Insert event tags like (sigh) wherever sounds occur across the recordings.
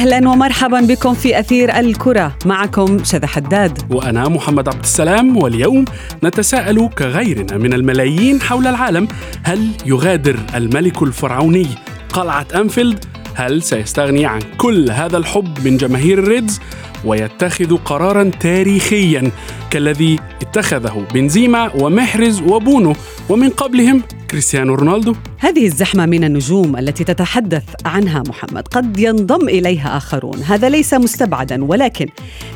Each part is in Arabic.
أهلا ومرحبا بكم في أثير الكرة. معكم شذى حداد. وأنا محمد عبد السلام واليوم نتساءل كغيرنا من الملايين حول العالم هل يغادر الملك الفرعوني قلعة أنفيلد؟ هل سيستغني عن كل هذا الحب من جماهير الريدز؟ ويتخذ قرارا تاريخيا كالذي اتخذه بنزيما ومحرز وبونو ومن قبلهم كريستيانو رونالدو. هذه الزحمة من النجوم التي تتحدث عنها محمد قد ينضم إليها آخرون. هذا ليس مستبعدا ولكن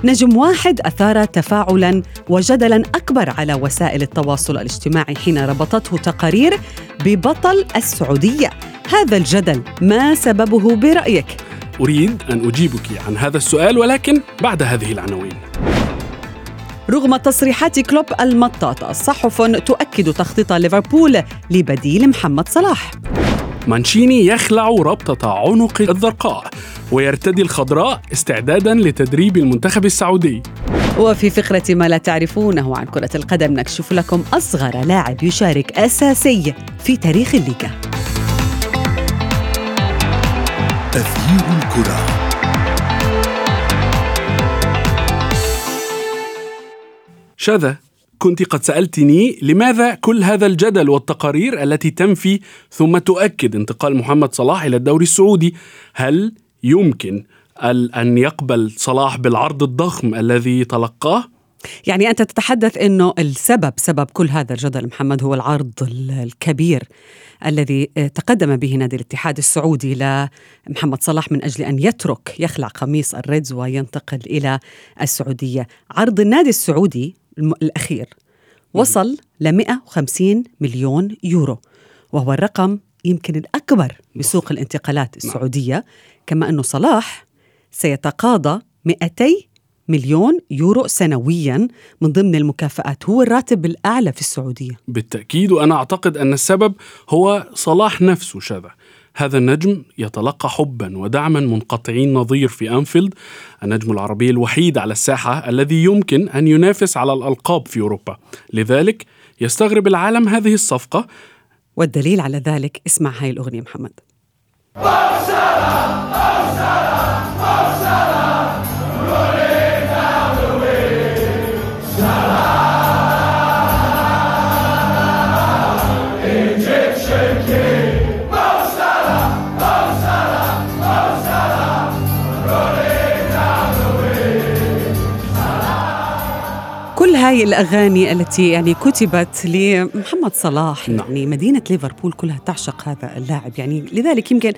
نجم واحد أثار تفاعلا وجدلا أكبر على وسائل التواصل الاجتماعي حين ربطته تقارير ببطل السعودية. هذا الجدل ما سببه برأيك؟ أريد أن أجيبك عن هذا السؤال ولكن بعد هذه العناوين. رغم تصريحات كلوب المطاطة صحف تؤكد تخطيط ليفربول لبديل محمد صلاح. مانشيني يخلع ربطة عنق الزرقاء ويرتدي الخضراء استعدادا لتدريب المنتخب السعودي. وفي فقرة ما لا تعرفونه عن كرة القدم نكشف لكم أصغر لاعب يشارك أساسي في تاريخ الليغا. تغيير الكرة شذا كنت قد سألتني لماذا كل هذا الجدل والتقارير التي تنفي ثم تؤكد انتقال محمد صلاح إلى الدوري السعودي هل يمكن أن يقبل صلاح بالعرض الضخم الذي تلقاه؟ يعني أنت تتحدث أنه السبب سبب كل هذا الجدل محمد هو العرض الكبير الذي تقدم به نادي الاتحاد السعودي لمحمد صلاح من أجل أن يترك يخلع قميص الريدز وينتقل إلى السعودية. عرض النادي السعودي الأخير وصل ل 150 مليون يورو وهو الرقم يمكن الأكبر بسوق الانتقالات السعودية كما أنه صلاح سيتقاضى 200 مليون يورو سنويا من ضمن المكافآت هو الراتب الأعلى في السعودية. بالتأكيد وأنا أعتقد أن السبب هو صلاح نفسه شذا. هذا النجم يتلقى حبا ودعما منقطعي النظير في أنفيلد النجم العربي الوحيد على الساحة الذي يمكن أن ينافس على الألقاب في أوروبا. لذلك يستغرب العالم هذه الصفقة. والدليل على ذلك اسمع هاي الأغنية محمد. هاي الأغاني التي يعني كتبت لمحمد صلاح نعم. يعني مدينة ليفربول كلها تعشق هذا اللاعب يعني لذلك يمكن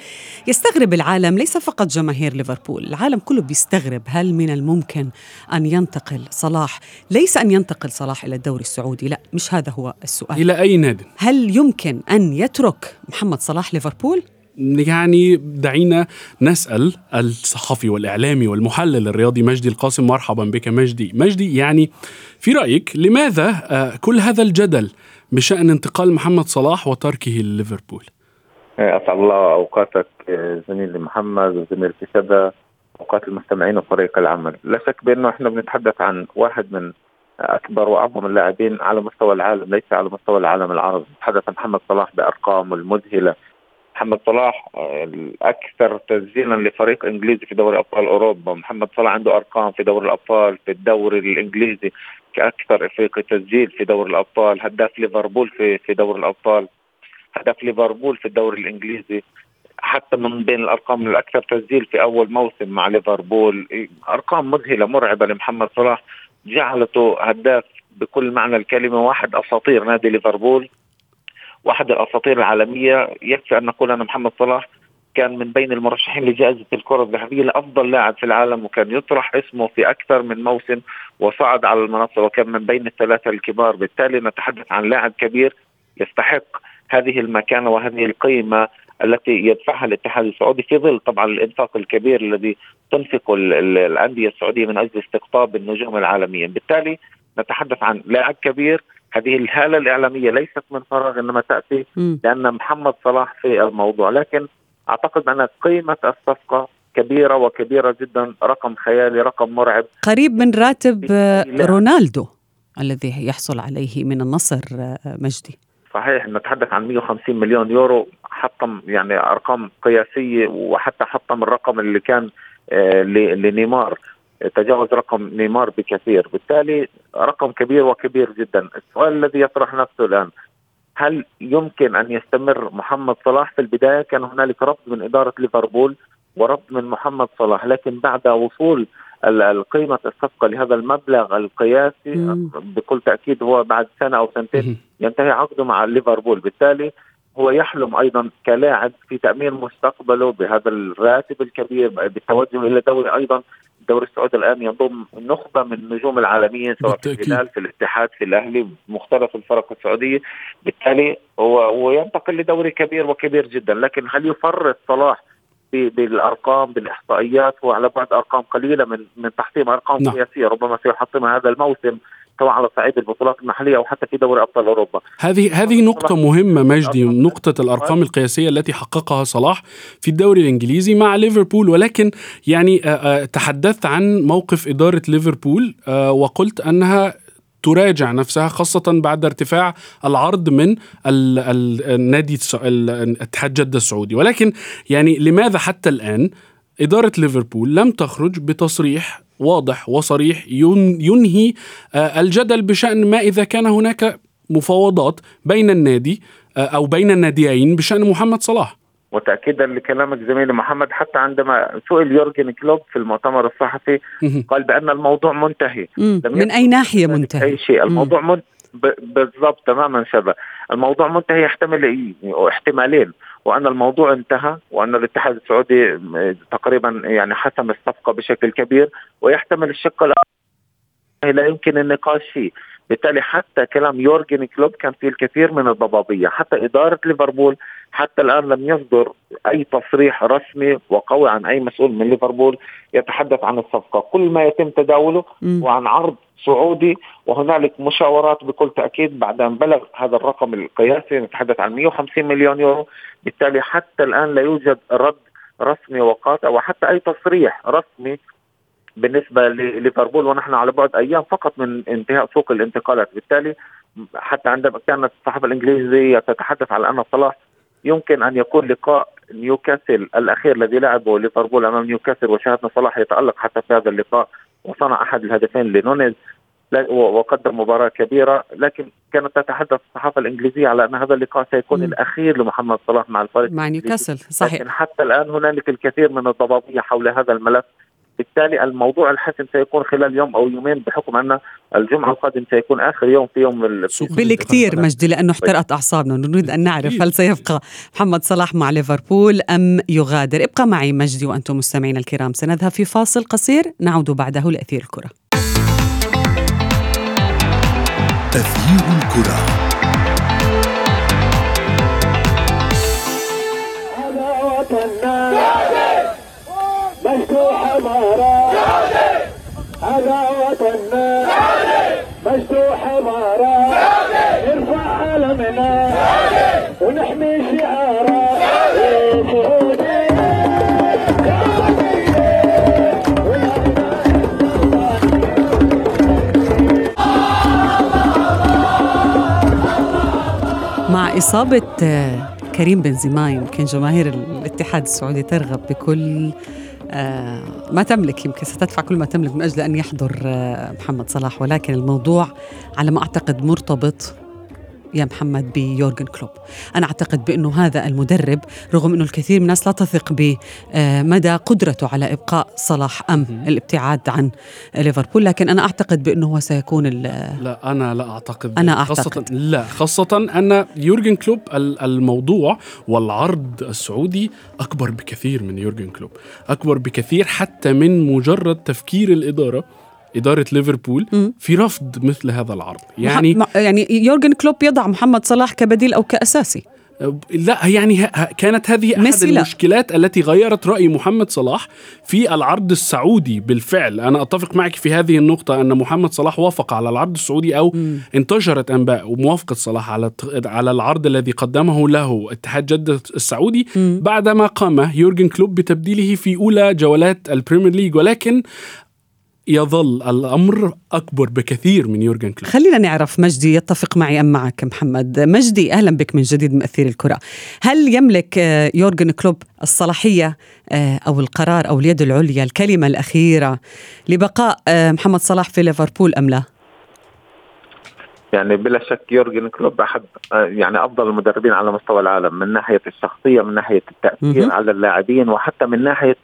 يستغرب العالم ليس فقط جماهير ليفربول العالم كله بيستغرب هل من الممكن أن ينتقل صلاح ليس أن ينتقل صلاح إلى الدوري السعودي لا مش هذا هو السؤال إلى أي نادي؟ هل يمكن أن يترك محمد صلاح ليفربول؟ يعني دعينا نسأل الصحفي والإعلامي والمحلل الرياضي مجدي القاسم مرحبا بك مجدي. مجدي يعني في رأيك لماذا آه، كل هذا الجدل بشأن انتقال محمد صلاح وتركه لليفربول؟ أسعد الله أوقاتك آه، زميلي محمد وزميلتي سدى أوقات المستمعين وفريق العمل. لا شك بأنه إحنا بنتحدث عن واحد من أكبر وأعظم اللاعبين على مستوى العالم ليس على مستوى العالم العربي. تحدث محمد صلاح بأرقامه المذهلة محمد صلاح آه، الأكثر تسجيلا لفريق إنجليزي في دوري أبطال أوروبا. محمد صلاح عنده أرقام في دوري الأبطال في الدوري الإنجليزي كأكثر إفريقي تسجيل في دوري الأبطال. هداف ليفربول في في دوري الأبطال. هداف ليفربول في الدوري الإنجليزي. حتى من بين الأرقام الأكثر تسجيل في أول موسم مع ليفربول أرقام مذهلة مرعبة لمحمد صلاح. جعلته هداف بكل معنى الكلمة واحد أساطير نادي ليفربول. واحد الأساطير العالمية يكفي أن نقول أن محمد صلاح كان من بين المرشحين لجائزة الكرة الذهبية لأفضل لاعب في العالم وكان يطرح اسمه في أكثر من موسم وصعد على المنصة وكان من بين الثلاثة الكبار. بالتالي نتحدث عن لاعب كبير يستحق هذه المكانة وهذه القيمة التي يدفعها الاتحاد السعودي في ظل طبعا الإنفاق الكبير الذي تنفقه الأندية السعودية من أجل استقطاب النجوم العالميين بالتالي نتحدث عن لاعب كبير هذه الهالة الإعلامية ليست من فراغ إنما تأتي. لأن محمد صلاح في الموضوع لكن أعتقد أن قيمة الصفقة كبيرة وكبيرة جدا رقم خيالي رقم مرعب قريب من راتب. رونالدو الذي يحصل عليه من النصر مجدي صحيح نتحدث عن 150 مليون يورو حطم يعني أرقام قياسية وحتى حطم الرقم اللي كان آه، لنيمار تجاوز رقم نيمار بكثير بالتالي رقم كبير وكبير جدا السؤال الذي يطرح نفسه الآن هل يمكن أن يستمر محمد صلاح في البداية كان هنالك رفض من إدارة ليفربول ورفض من محمد صلاح لكن بعد وصول القيمة الصفقة لهذا المبلغ القياسي مم. بكل تأكيد هو بعد سنة أو سنتين. ينتهي عقده مع ليفربول بالتالي هو يحلم أيضا كلاعب في تأمين مستقبله بهذا الراتب الكبير بالتوجه إلى دوري أيضا الدوري السعودي الآن يضم نخبة من النجوم العالميين سواء في بالتأكيد. الهلال في الاتحاد في الأهلي مختلف الفرق السعودية بالتالي هو هو ينتقل لدوري كبير وكبير جدا لكن هل يفرط صلاح بالأرقام بالإحصائيات هو على بعد أرقام قليلة من من تحطيم أرقام نعم. قياسيه ربما سيحطمها هذا الموسم سواء على صعيد البطولات المحلية أو حتى في دوري أبطال أوروبا. هذه هذه نقطة مهمة مجدي نقطة الأرقام القياسية التي حققها صلاح في الدوري الإنجليزي مع ليفربول. ولكن يعني آه، آه، تحدثت عن موقف إدارة ليفربول آه، وقلت أنها تراجع نفسها خاصة بعد ارتفاع العرض من ال- ال- النادي اتحاد جدة السعودي. ولكن يعني لماذا حتى الآن إدارة ليفربول لم تخرج بتصريح واضح وصريح ين- ينهي آه، الجدل بشأن ما إذا كان هناك مفاوضات بين النادي آه، أو بين الناديين بشأن محمد صلاح؟ وتاكيدا لكلامك زميلي محمد حتى عندما سئل يورجن كلوب في المؤتمر الصحفي. قال بأن الموضوع منتهي. من ناحية هنالك منتهي؟ أي شيء. الموضوع من... بالضبط تماما شبه. الموضوع منتهي يحتمل؟ احتمالين وأن الموضوع انتهى وأن الاتحاد السعودي تقريبا يعني حسم الصفقة بشكل كبير ويحتمل الشق الآخر لا يمكن النقاش فيه. بالتالي حتى كلام يورجن كلوب كان فيه الكثير من الضبابية. حتى إدارة ليفربول حتى الآن لم يصدر أي تصريح رسمي وقوي عن أي مسؤول من ليفربول يتحدث عن الصفقة. كل ما يتم تداوله مم. وعن عرض سعودي وهنالك مشاورات بكل تأكيد بعد أن بلغ هذا الرقم القياسي نتحدث عن 150 مليون يورو. بالتالي حتى الآن لا يوجد رد رسمي وقاطع وحتى أي تصريح رسمي بالنسبة لليفربول ونحن على بعد أيام فقط من انتهاء سوق الانتقالات. بالتالي حتى عندما كانت الصحافة الإنجليزية تتحدث على أن صلاح يمكن أن يكون لقاء نيوكاسل الأخير الذي لعبه ليفربول أمام نيوكاسل وشاهدنا صلاح يتألق حتى في هذا اللقاء وصنع أحد الهدفين لنونيز وقدم مباراة كبيرة لكن كانت تتحدث الصحافة الإنجليزية على أن هذا اللقاء سيكون مم. الأخير لمحمد صلاح مع الفريق مع نيوكاسل صحيح. لكن حتى الآن هنالك الكثير من الضبابية حول هذا الملف. بالتالي الموضوع الحسم سيكون خلال يوم أو يومين بحكم أن الجمعة القادم سيكون آخر يوم في يوم بالكثير مجدي لأنه احترقت أعصابنا نريد أن نعرف. هل سيبقى محمد صلاح مع ليفربول أم يغادر. ابقى معي مجدي وأنتم مستمعين الكرام. سنذهب في فاصل قصير نعود بعده لأثير الكرة. أثير الكرة. هذا وطننا مفتوح مرة هذا وطننا مفتوح مرة نرفع علمنا ونحمي شعارة. سعودي مع إصابة كريم بنزيما يمكن جماهير الاتحاد السعودي ترغب بكل ما تملك يمكن ستدفع كل ما تملك من أجل أن يحضر آه، محمد صلاح. ولكن الموضوع على ما أعتقد مرتبط يا محمد بيورجن كلوب. أنا أعتقد بأنه هذا المدرب رغم أنه الكثير من الناس لا تثق بمدى قدرته على إبقاء صلاح أم الابتعاد عن ليفربول. لكن أنا أعتقد بأنه هو سيكون ال- لا أنا لا أعتقد أنا خاصة أعتقد. لا خاصة أن يورجن كلوب ال- الموضوع والعرض السعودي أكبر بكثير من يورجن كلوب. أكبر بكثير حتى من مجرد تفكير الإدارة. إدارة ليفربول. في رفض مثل هذا العرض. يعني مح- يعني يورجن كلوب يضع محمد صلاح كبديل أو كأساسي. لا يعني كانت هذه أحد. المشكلات التي غيرت رأي محمد صلاح في العرض السعودي بالفعل. أنا أتفق معك في هذه النقطة أن محمد صلاح وافق على العرض السعودي أو انتشرت أنباء وموافقه صلاح على على العرض الذي قدمه له اتحاد جدة السعودي بعدما قام يورجن كلوب بتبديله في أولى جولات البريمير ليج. ولكن يظل الأمر أكبر بكثير من يورجن كلوب خلينا نعرف مجدي يتفق معي أم معك محمد مجدي أهلا بك من جديد من أثير الكرة هل يملك آه، يورجن كلوب الصلاحية آه، أو القرار أو اليد العليا الكلمة الأخيرة لبقاء آه، محمد صلاح في ليفربول أم لا؟ يعني بلا شك يورجن كلوب احد يعني أفضل المدربين على مستوى العالم من ناحية الشخصية من ناحية التأثير مهم. على اللاعبين وحتى من ناحية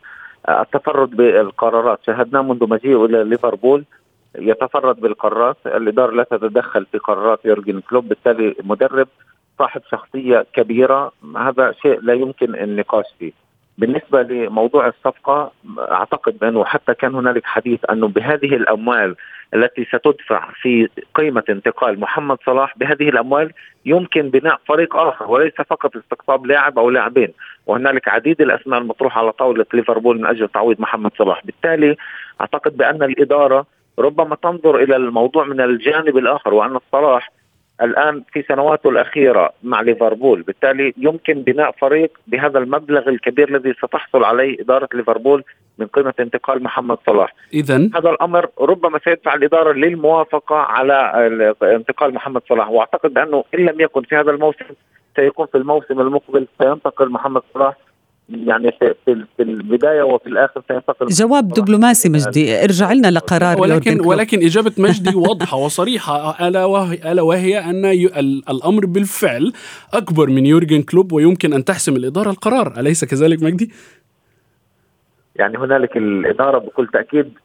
التفرد بالقرارات. شاهدناه منذ مجيئه إلى ليفربول يتفرد بالقرارات. الإدارة لا تتدخل في قرارات يورجن كلوب بالتالي مدرب صاحب شخصية كبيرة. هذا شيء لا يمكن النقاش فيه. بالنسبة لموضوع الصفقة أعتقد بأنه حتى كان هنالك حديث أنه بهذه الأموال التي ستدفع في قيمة انتقال محمد صلاح بهذه الأموال يمكن بناء فريق آخر وليس فقط استقطاب لاعب أو لاعبين. وهنالك عديد الأسماء المطروحة على طاولة ليفربول من أجل تعويض محمد صلاح. بالتالي أعتقد بأن الإدارة ربما تنظر إلى الموضوع من الجانب الآخر وأن صلاح الآن في سنواته الأخيرة مع ليفربول. بالتالي يمكن بناء فريق بهذا المبلغ الكبير الذي ستحصل عليه إدارة ليفربول من قيمة انتقال محمد صلاح. اذا هذا الأمر ربما سيدفع الإدارة للموافقة على ال- انتقال محمد صلاح. وأعتقد بانه إن لم يكن في هذا الموسم سيكون في الموسم المقبل سينتقل محمد صلاح يعني في, في, في البداية وفي الآخر سينتقل جواب دبلوماسي مجدي ارجع لنا لقرار ولكن كلوب. ولكن إجابة مجدي واضحة وصريحة ألا وهي ألا وهي أن الأمر بالفعل أكبر من يورجن كلوب ويمكن أن تحسم الإدارة القرار أليس كذلك مجدي؟ يعني هنالك الإدارة بكل تأكيد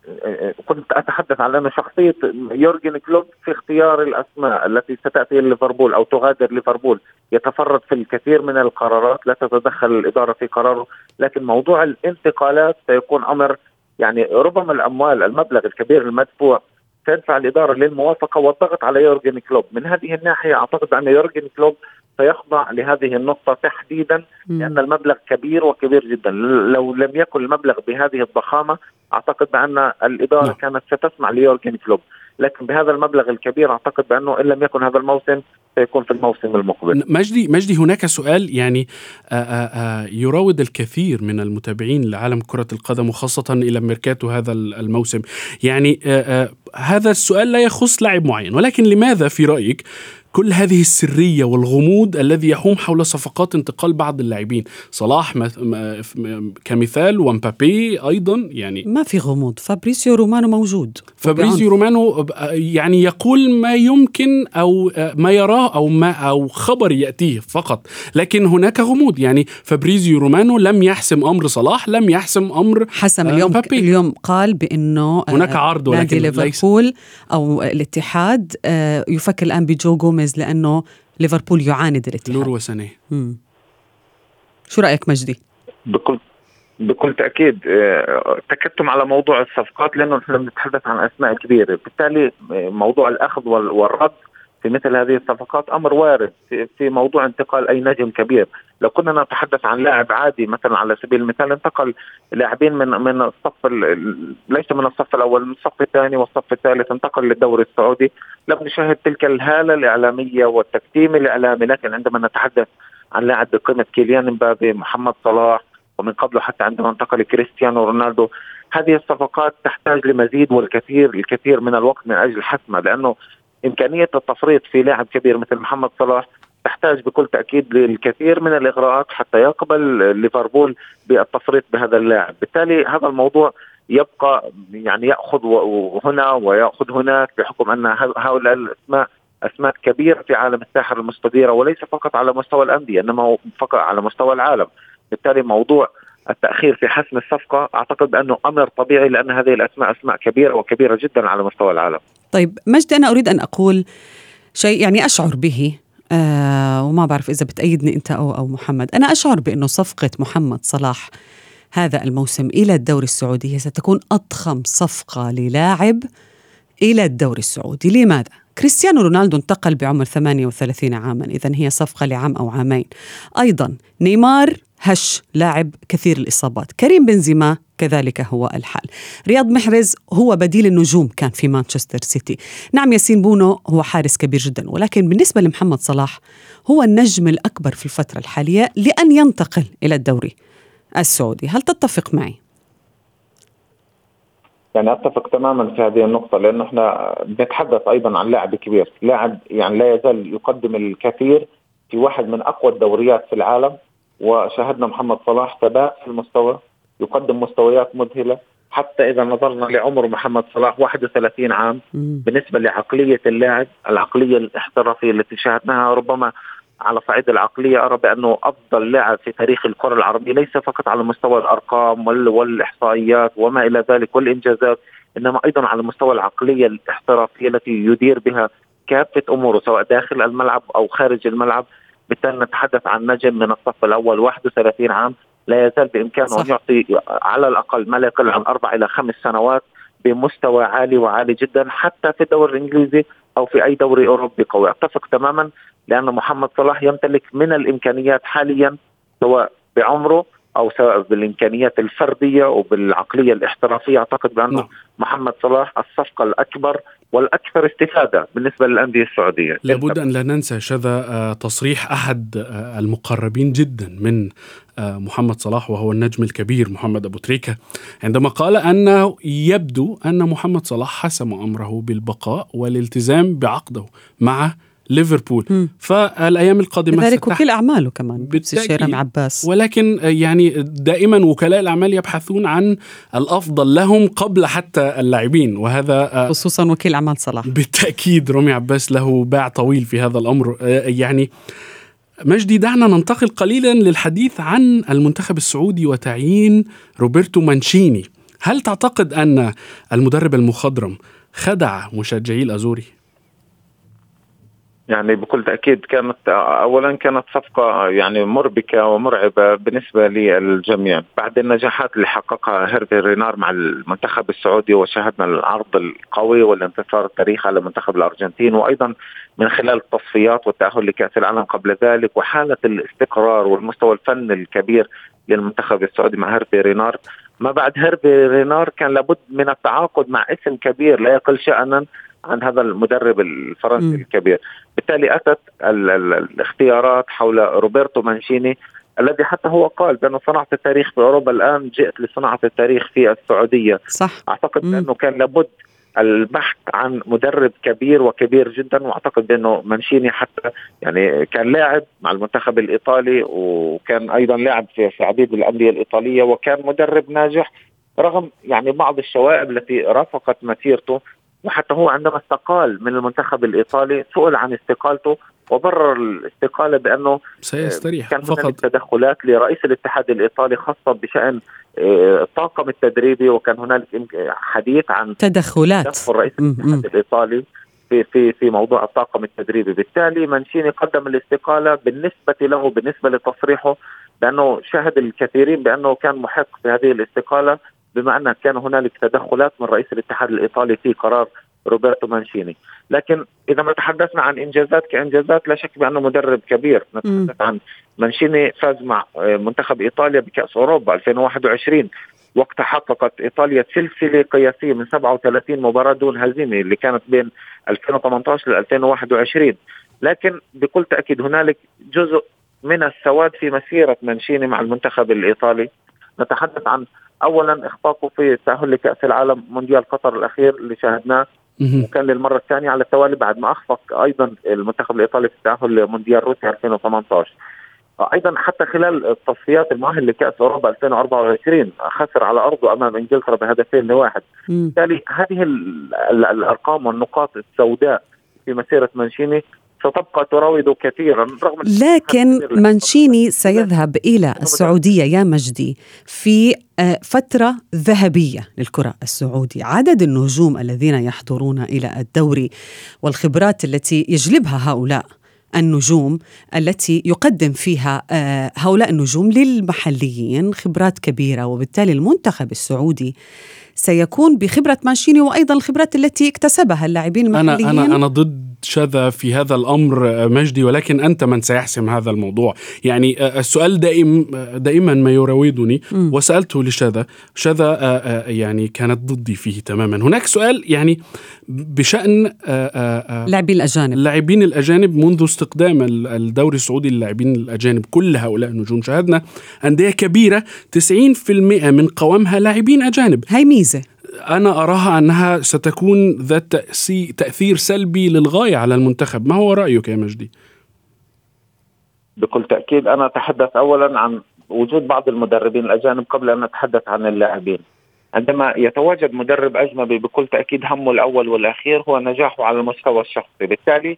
كنت أتحدث عن انه شخصية يورجن كلوب في اختيار الأسماء التي ستأتي ليفربول أو تغادر ليفربول يتفرد في الكثير من القرارات لا تتدخل الإدارة في قراره لكن موضوع الانتقالات سيكون أمر يعني ربما الأموال المبلغ الكبير المدفوع سيدفع الإدارة للموافقة والضغط على يورجن كلوب من هذه الناحية أعتقد أن يورجن كلوب سيخضع لهذه النقطة تحديدا. لأن المبلغ كبير وكبير جدا لو لم يكن المبلغ بهذه الضخامة أعتقد بأن الإدارة نعم. كانت ستسمع ليورجن كلوب لكن بهذا المبلغ الكبير أعتقد بأنه إن لم يكن هذا الموسم سيكون في الموسم المقبل. مجدي مجدي هناك سؤال يعني آآ آآ يراود الكثير من المتابعين لعالم كرة القدم وخاصة إلى ميركاتو هذا الموسم. يعني هذا السؤال لا يخص لاعب معين ولكن لماذا في رأيك كل هذه السرية والغموض الذي يحوم حول صفقات انتقال بعض اللاعبين. صلاح كمثال ومبابي أيضا يعني ما في غموض. فابريسيو رومانو موجود. فابريزيو رومانو يعني يقول ما يمكن أو ما يراه أو ما أو خبر يأتيه فقط. لكن هناك غموض. يعني فابريزيو رومانو لم يحسم أمر صلاح لم يحسم أمر حسم آه، اليوم مبابي. اليوم قال بأنه آه، هناك عرض نادي ولكن ليفربول أو الاتحاد آه، يفكر الآن بجو جوميز لأنه ليفربول يعاند الاتحاد لور وسنة. شو رأيك مجدي؟ بكل بكل تأكيد آه، تكتم على موضوع الصفقات لأنه نحن بنتحدث عن أسماء كبيرة بالتالي آه، موضوع الأخذ وال- والرد في مثل هذه الصفقات أمر وارد في, في موضوع انتقال أي نجم كبير. لو كنا نتحدث عن لاعب عادي مثلا على سبيل المثال انتقل لاعبين من من الصف ال- ال- ليس من الصف الأول من الصف الثاني والصف الثالث انتقل للدوري السعودي. لم نشاهد تلك الهالة الإعلامية والتكتيم الإعلامي لكن عندما نتحدث عن لاعب بقيمة كيليان مبابي محمد صلاح ومن قبله حتى عندما انتقل كريستيانو رونالدو هذه الصفقات تحتاج لمزيد والكثير الكثير من الوقت من أجل حسمها لأنه إمكانية التفريط في لاعب كبير مثل محمد صلاح تحتاج بكل تأكيد للكثير من الإغراءات حتى يقبل ليفربول بالتفريط بهذا اللاعب، بالتالي هذا الموضوع يبقى يعني يأخذ هنا ويأخذ هناك بحكم أن هؤلاء الأسماء أسماء كبيرة في عالم الساحه المستديرة وليس فقط على مستوى الأندية إنما فقط على مستوى العالم، بالتالي موضوع التأخير في حسم الصفقة أعتقد أنه أمر طبيعي لأن هذه الأسماء أسماء كبيرة وكبيرة جدا على مستوى العالم. طيب مجدي أنا أريد أن أقول شيء يعني أشعر به آه وما بعرف إذا بتأيدني أنت أو أو محمد، أنا أشعر بأنه صفقة محمد صلاح هذا الموسم إلى الدوري السعودي هي ستكون أضخم صفقة للاعب إلى الدوري السعودي، لماذا؟ كريستيانو رونالدو انتقل بعمر 38 عاما إذا هي صفقة لعام أو عامين أيضا نيمار هش لاعب كثير الإصابات. كريم بنزيما كذلك هو الحال رياض محرز هو بديل النجوم كان في مانشستر سيتي. نعم ياسين بونو هو حارس كبير جدا ولكن بالنسبة لمحمد صلاح هو النجم الأكبر في الفترة الحالية لأن ينتقل إلى الدوري السعودي. هل تتفق معي؟ يعني أتفق تماما في هذه النقطة لأنه إحنا بنتحدث أيضا عن لاعب كبير، لاعب يعني لا يزال يقدم الكثير في واحد من أقوى الدوريات في العالم. وشاهدنا محمد صلاح ثبات في المستوى يقدم مستويات مذهلة. حتى إذا نظرنا لعمر محمد صلاح 31 عام بالنسبة لعقلية اللاعب العقلية الاحترافية التي شاهدناها ربما على صعيد العقلية أرى بأنه أفضل لاعب في تاريخ الكرة العربية ليس فقط على مستوى الأرقام والإحصائيات وما إلى ذلك والإنجازات إنما أيضا على مستوى العقلية الاحترافية التي يدير بها كافة أموره سواء داخل الملعب أو خارج الملعب. بالتالي نتحدث عن نجم من الصف الأول 31 عام لا يزال بإمكانه أن يعطي على الأقل ما لا يقل عن أربع إلى خمس سنوات بمستوى عالي وعالي جدا حتى في الدوري الإنجليزي أو في أي دوري أوروبي قوي، أتفق تماما لأن محمد صلاح يمتلك من الإمكانيات حاليا سواء بعمره أو سواء بالإمكانيات الفردية وبالعقليه الاحترافية. أعتقد بأنه نعم. محمد صلاح الصفقة الأكبر والأكثر استفادة بالنسبة للأندية السعودية. لابد أن لا ننسى شذا آه، تصريح أحد آه، المقربين جدا من آه، محمد صلاح وهو النجم الكبير محمد أبو تريكة عندما قال أنه يبدو أن محمد صلاح حسم أمره بالبقاء والالتزام بعقده مع ليفربول. م. فالأيام القادمة كذلك وكيل أعماله كمان رامي عباس. ولكن يعني دائما وكلاء الأعمال يبحثون عن الأفضل لهم قبل حتى اللاعبين وهذا خصوصا وكيل أعمال صلاح. بالتأكيد رامي عباس له باع طويل في هذا الأمر. يعني مجدي دعنا ننتقل قليلا للحديث عن المنتخب السعودي وتعيين روبرتو مانشيني. هل تعتقد أن المدرب المخضرم خدع مشجعي الأزوري؟ يعني بكل تأكيد كانت اولا كانت صفقة يعني مربكة ومرعبة بالنسبة للجميع. بعد النجاحات اللي حققها هيرفي رينار مع المنتخب السعودي وشاهدنا العرض القوي والانتصار التاريخي على منتخب الأرجنتين وأيضا من خلال التصفيات والتأهل لكأس العالم قبل ذلك وحالة الاستقرار والمستوى الفني الكبير للمنتخب السعودي مع هيرفي رينار. ما بعد هيرفي رينار كان لابد من التعاقد مع اسم كبير لا يقل شأنا عن هذا المدرب الفرنسي م. الكبير بالتالي أتت ال ال الاختيارات حول روبرتو مانشيني الذي حتى هو قال بأنه صنعت التاريخ في أوروبا الآن جئت لصناعة التاريخ في السعودية صح أعتقد م. بأنه كان لابد البحث عن مدرب كبير وكبير جدا وأعتقد بأنه مانشيني حتى يعني كان لاعب مع المنتخب الإيطالي وكان أيضا لاعب في عديد الأندية الإيطالية وكان مدرب ناجح رغم يعني بعض الشوائب التي رافقت مسيرته وحتى هو عندما استقال من المنتخب الإيطالي سئل عن استقالته وبرر الاستقالة بأنه سيستريح كان فقط. تدخلات لرئيس الاتحاد الإيطالي خاصة بشأن آه، الطاقم التدريبي وكان هنالك حديث عن تدخلات. تدخل رئيس الاتحاد الإيطالي في في في موضوع الطاقم التدريبي، بالتالي مانشيني قدم الاستقالة بالنسبة له بالنسبة لتصريحه لأنه شاهد الكثيرين بأنه كان محق في هذه الاستقالة بما أن كان هنالك تدخلات من رئيس الاتحاد الإيطالي في قرار روبرتو مانشيني. لكن إذا ما تحدثنا عن إنجازات كإنجازات لا شك بأنه مدرب كبير. نتحدث عن مانشيني فاز مع منتخب إيطاليا بكأس أوروبا 2021 وقتها حققت إيطاليا سلسلة قياسية من 37 مباراة دون هزيمة اللي كانت بين 2018 ل 2021 لكن بكل تأكيد هنالك جزء من السواد في مسيرة مانشيني مع المنتخب الإيطالي. نتحدث عن اولا اخفاقه في التاهل لكأس العالم مونديال قطر الأخير اللي شاهدناه وكان للمرة الثانية على التوالي بعد ما أخفق أيضا المنتخب الإيطالي في التاهل لمونديال روسيا 2018 أيضا حتى خلال التصفيات المؤهل لكأس أوروبا 2024 خسر على أرضه أمام إنجلترا بهدفين لواحد. بالتالي هذه الأرقام والنقاط السوداء في مسيرة مانشيني ستبقى تراود كثيرا رغم لكن مانشيني سيذهب إلى السعودية يا مجدي في آه، فترة ذهبية للكرة السعودي عدد النجوم الذين يحضرون إلى الدوري والخبرات التي يجلبها هؤلاء النجوم التي يقدم فيها آه، هؤلاء النجوم للمحليين خبرات كبيرة وبالتالي المنتخب السعودي سيكون بخبرة مانشيني وأيضا الخبرات التي اكتسبها اللاعبين المحليين أنا أنا أنا ضد شذا في هذا الأمر مجدي ولكن أنت من سيحسم هذا الموضوع. يعني السؤال دائم دائما ما يراودني. وسألته لشذا. شذا يعني كانت ضدي فيه تماما. هناك سؤال يعني بشأن لاعبين الأجانب. اللاعبين الأجانب منذ استقدام الدوري السعودي للاعبين الأجانب كل هؤلاء النجوم شاهدنا أندية كبيرة 90% من قوامها لاعبين أجانب. هاي ميزة. أنا أراها أنها ستكون ذات تأثير سلبي للغاية على المنتخب. ما هو رأيك يا مجدي؟ بكل تأكيد أنا أتحدث أولا عن وجود بعض المدربين الأجانب قبل أن نتحدث عن اللاعبين. عندما يتواجد مدرب أجنبي بكل تأكيد همه الأول والأخير هو نجاحه على المستوى الشخصي. بالتالي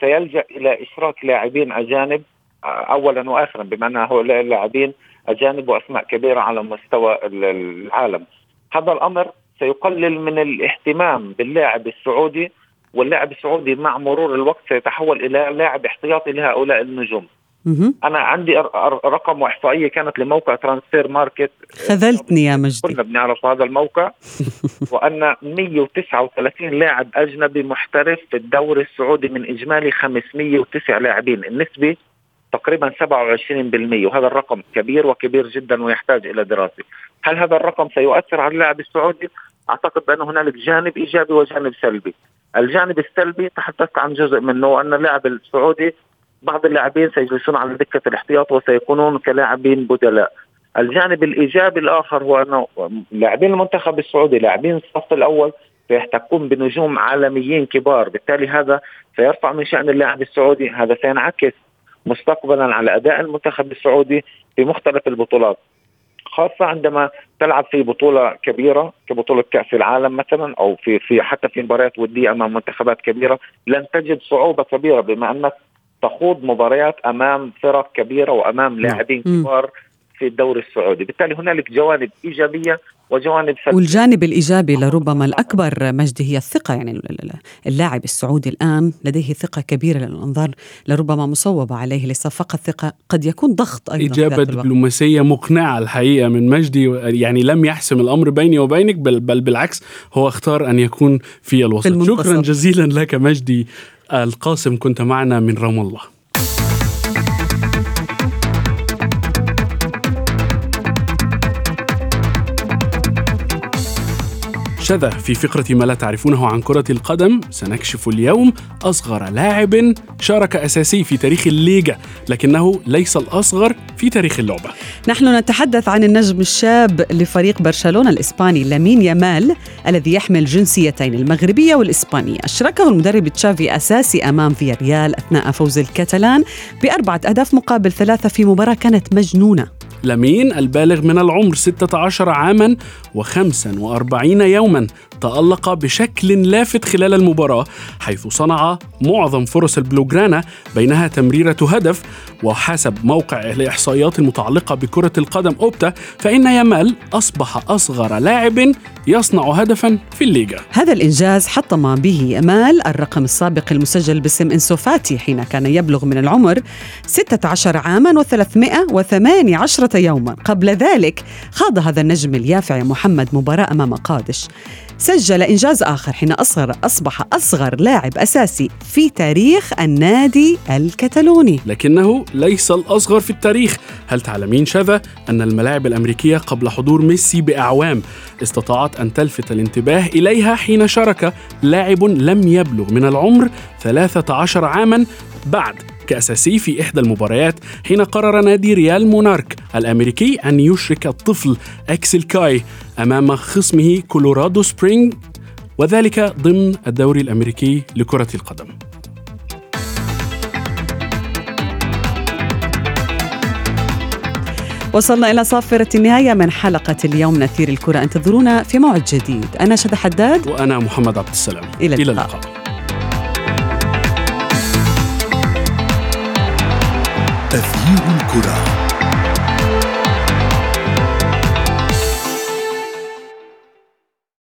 سيلجأ إلى إشراك لاعبين أجانب أولا وآخرا بما أن هؤلاء اللاعبين أجانب وأسماء كبيرة على مستوى العالم. هذا الأمر سيقلل من الاهتمام باللاعب السعودي واللاعب السعودي مع مرور الوقت سيتحول إلى لاعب احتياطي لهؤلاء النجوم. أنا عندي رقم واحصائيه كانت لموقع Transfermarkt خذلتني يا مجدي. كلنا بنعرف هذا الموقع. (laughs) وأن 139 لاعب أجنبي محترف في الدوري السعودي من إجمالي 509 لاعبين. النسبة تقريبا 27% وهذا الرقم كبير وكبير جدا ويحتاج إلى دراسة. هل هذا الرقم سيؤثر على اللاعب السعودي؟ أعتقد بأن هنالك جانب إيجابي وجانب سلبي. الجانب السلبي تحدثت عن جزء منه أن اللاعب السعودي بعض اللاعبين سيجلسون على دكة الاحتياط وسيكونون كلاعبين بدلاء. الجانب الإيجابي الآخر هو أنه لاعبين المنتخب السعودي لاعبين الصف الأول سيحتكون بنجوم عالميين كبار. بالتالي هذا سيرفع من شأن اللاعب السعودي هذا سينعكس مستقبلا على أداء المنتخب السعودي في مختلف البطولات خاصة عندما تلعب في بطولة كبيرة كبطولة كأس العالم مثلا أو في في حتى في مباريات ودية أمام منتخبات كبيرة لن تجد صعوبة كبيرة بما أنك تخوض مباريات أمام فرق كبيرة وأمام لاعبين كبار في الدوري السعودي. بالتالي هنالك جوانب إيجابية وجوانب سلبية. والجانب الإيجابي لربما الأكبر مجدي هي الثقة. يعني اللاعب السعودي الآن لديه ثقة كبيرة للأنظار لربما مصوبة عليه ليس فقط ثقة قد يكون ضغط أيضا إجابة دبلوماسية مقنعة الحقيقة من مجدي يعني لم يحسم الأمر بيني وبينك بل, بل بالعكس هو اختار أن يكون في الوسط. في شكرا جزيلا لك مجدي القاسم كنت معنا من رام الله. شذا في فقرة ما لا تعرفونه عن كرة القدم سنكشف اليوم أصغر لاعب شارك أساسي في تاريخ الليجا لكنه ليس الأصغر في تاريخ اللعبة. نحن نتحدث عن النجم الشاب لفريق برشلونة الإسباني لامين يامال الذي يحمل جنسيتين المغربية والإسبانية. أشركه المدرب تشافي أساسي أمام فياريال أثناء فوز الكتلان بأربعة أهداف مقابل ثلاثة في مباراة كانت مجنونة. لامين البالغ من العمر 16 عاما و45 يوما تألق بشكل لافت خلال المباراة حيث صنع معظم فرص البلوغرانا بينها تمريرة هدف وحسب موقع الإحصائيات المتعلقة بكرة القدم أوبتا فإن يامال أصبح أصغر لاعب يصنع هدفا في الليغا. هذا الإنجاز حطم به يامال الرقم السابق المسجل باسم إنسوفاتي حين كان يبلغ من العمر 16 عاما و318 يوما. قبل ذلك خاض هذا النجم اليافع محمد مباراة أمام قادش. سجل إنجاز آخر حين أصغر أصبح أصغر لاعب أساسي في تاريخ النادي الكتالوني. لكنه ليس الأصغر في التاريخ. هل تعلمين شذا أن الملاعب الأمريكية قبل حضور ميسي بأعوام استطاعت أن تلفت الانتباه إليها حين شارك لاعب لم يبلغ من العمر 13 عاما لعب كأساسي في إحدى المباريات حين قرر نادي ريال مونارك الأمريكي أن يشرك الطفل أكسل كاي أمام خصمه كولورادو سبرينغ وذلك ضمن الدوري الأمريكي لكرة القدم. وصلنا إلى صافرة النهاية من حلقة اليوم نثير الكرة. انتظرونا في موعد جديد. أنا شد حداد. وأنا محمد عبد السلام. إلى اللقاء, إلى اللقاء.